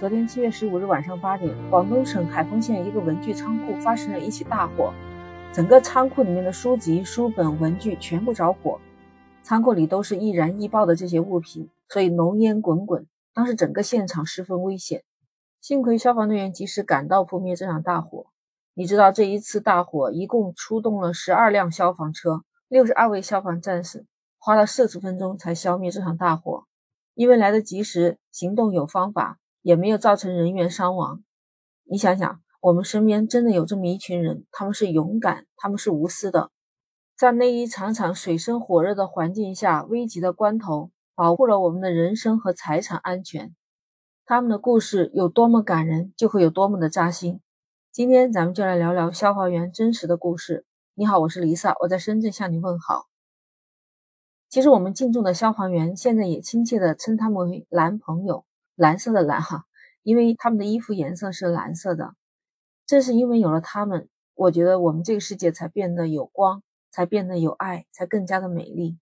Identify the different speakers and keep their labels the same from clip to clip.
Speaker 1: 昨天七月十五日晚上八点，广东省海丰县一个文具仓库发生了一起大火，整个仓库里面的书籍、书本、文具全部着火，仓库里都是易燃易爆的这些物品，所以浓烟滚滚。当时整个现场十分危险，幸亏消防队员及时赶到扑灭这场大火。你知道这一次大火一共出动了十二辆消防车，六十二位消防战士，花了四十分钟才消灭这场大火，因为来得及时，行动有方法。也没有造成人员伤亡。你想想，我们身边真的有这么一群人，他们是勇敢，他们是无私的，在那一场场水深火热的环境下，危急的关头，保护了我们的人身和财产安全。他们的故事有多么感人，就会有多么的扎心。今天咱们就来聊聊消防员真实的故事。你好，我是丽萨，我在深圳向你问好。其实我们敬重的消防员，现在也亲切地称他们为“蓝朋友”。蓝色的蓝哈，因为他们的衣服颜色是蓝色的。正是因为有了他们，我觉得我们这个世界才变得有光，才变得有爱，才更加的美丽。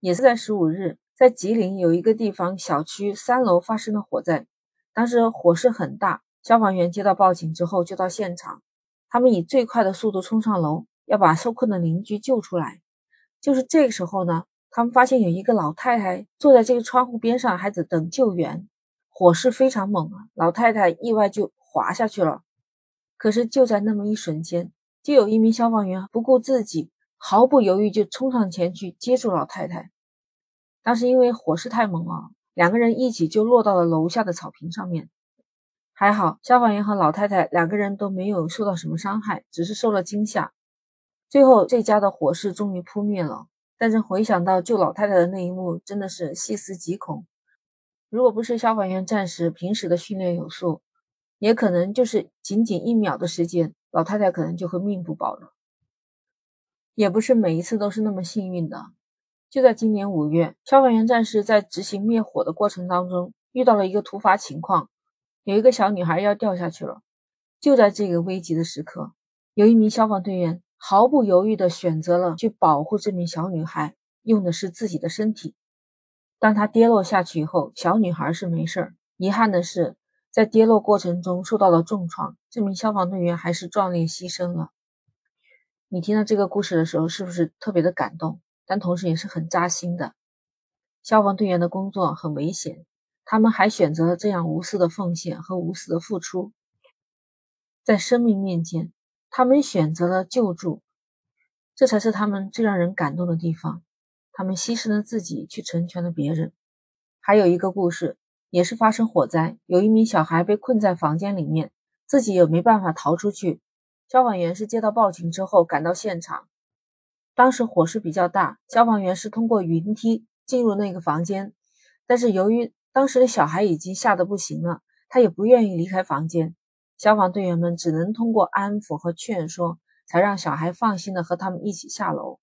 Speaker 1: 也是在十五日，在吉林有一个地方小区三楼发生了火灾，当时火势很大，消防员接到报警之后就到现场，他们以最快的速度冲上楼，要把受困的邻居救出来。就是这个时候呢，他们发现有一个老太太坐在这个窗户边上，还在等救援。火势非常猛啊！老太太意外就滑下去了。可是就在那么一瞬间，就有一名消防员不顾自己，毫不犹豫就冲上前去接住老太太。当时因为火势太猛了，两个人一起就落到了楼下的草坪上面。还好，消防员和老太太两个人都没有受到什么伤害，只是受了惊吓。最后这家的火势终于扑灭了。但是回想到救老太太的那一幕，真的是细思极恐。如果不是消防员战士平时的训练有素，也可能就是仅仅一秒的时间，老太太可能就会命不保了。也不是每一次都是那么幸运的。就在今年五月，消防员战士在执行灭火的过程当中，遇到了一个突发情况，有一个小女孩要掉下去了。就在这个危急的时刻，有一名消防队员毫不犹豫地选择了去保护这名小女孩，用的是自己的身体。当他跌落下去以后，小女孩是没事儿。遗憾的是，在跌落过程中受到了重创，这名消防队员还是壮烈牺牲了。你听到这个故事的时候，是不是特别的感动？但同时也是很扎心的。消防队员的工作很危险，他们还选择了这样无私的奉献和无私的付出，在生命面前，他们选择了救助，这才是他们最让人感动的地方。他们牺牲了自己，去成全了别人。还有一个故事，也是发生火灾，有一名小孩被困在房间里面，自己也没办法逃出去。消防员是接到报警之后赶到现场，当时火势比较大，消防员是通过云梯进入那个房间，但是由于当时的小孩已经吓得不行了，他也不愿意离开房间，消防队员们只能通过安抚和劝说，才让小孩放心的和他们一起下楼。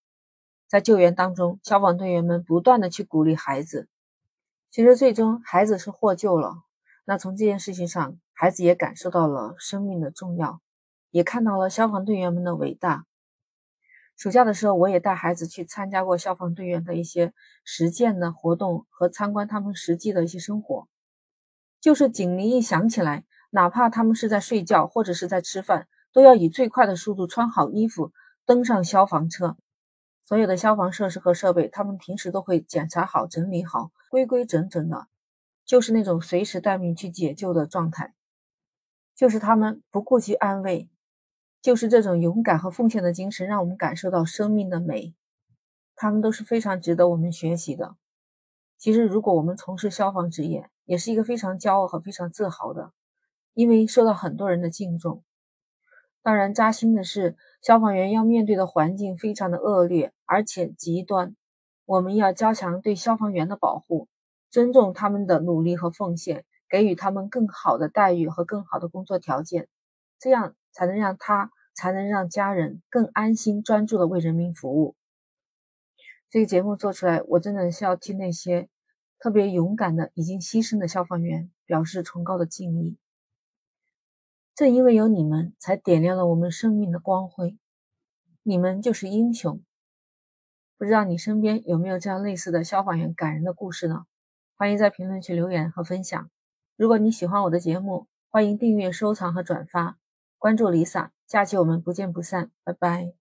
Speaker 1: 在救援当中，消防队员们不断的去鼓励孩子。其实最终孩子是获救了。那从这件事情上，孩子也感受到了生命的重要，也看到了消防队员们的伟大。暑假的时候，我也带孩子去参加过消防队员的一些实践的活动和参观他们实际的一些生活。就是警铃一响起来，哪怕他们是在睡觉或者是在吃饭，都要以最快的速度穿好衣服，登上消防车。所有的消防设施和设备，他们平时都会检查好、整理好，规规整整的，就是那种随时待命去解救的状态。就是他们不顾及安危，就是这种勇敢和奉献的精神，让我们感受到生命的美。他们都是非常值得我们学习的。其实，如果我们从事消防职业，也是一个非常骄傲和非常自豪的，因为受到很多人的敬重。当然，扎心的是，消防员要面对的环境非常的恶劣，而且极端。我们要加强对消防员的保护，尊重他们的努力和奉献，给予他们更好的待遇和更好的工作条件，这样才能让他，才能让家人更安心、专注的为人民服务。这个节目做出来，我真的是要替那些特别勇敢的、已经牺牲的消防员表示崇高的敬意。正因为有你们，才点亮了我们生命的光辉。你们就是英雄。不知道你身边有没有这样类似的消防员感人的故事呢？欢迎在评论区留言和分享。如果你喜欢我的节目欢迎订阅收藏和转发。关注 lisa 下期我们不见不散拜拜。